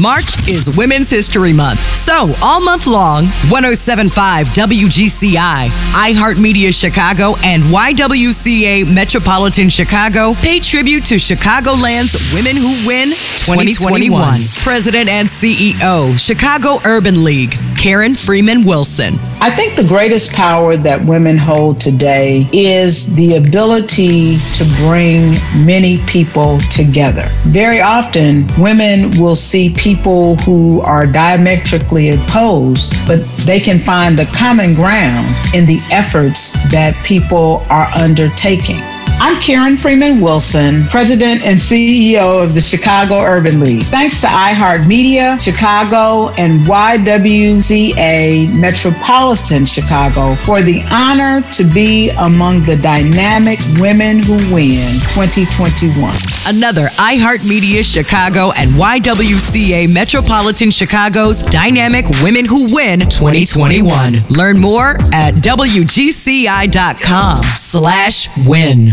March is Women's History Month. So, all month long, 1075 WGCI, iHeartMedia Chicago, and YWCA Metropolitan Chicago pay tribute to Chicagoland's Women Who Win 2021. President and CEO, Chicago Urban League, Karen Freeman Wilson. I think the greatest power that women hold today is the ability to bring many people together. Very often, women will see people who are diametrically opposed, but they can find the common ground in the efforts that people are undertaking. I'm Karen Freeman Wilson, President and CEO of the Chicago Urban League. Thanks to iHeartMedia, Chicago, and YWCA Metropolitan Chicago for the honor to be among the dynamic women who win 2021. Another iHeartMedia Chicago and YWCA Metropolitan Chicago's Dynamic Women Who Win 2021. Learn more at WGCI.com slash win.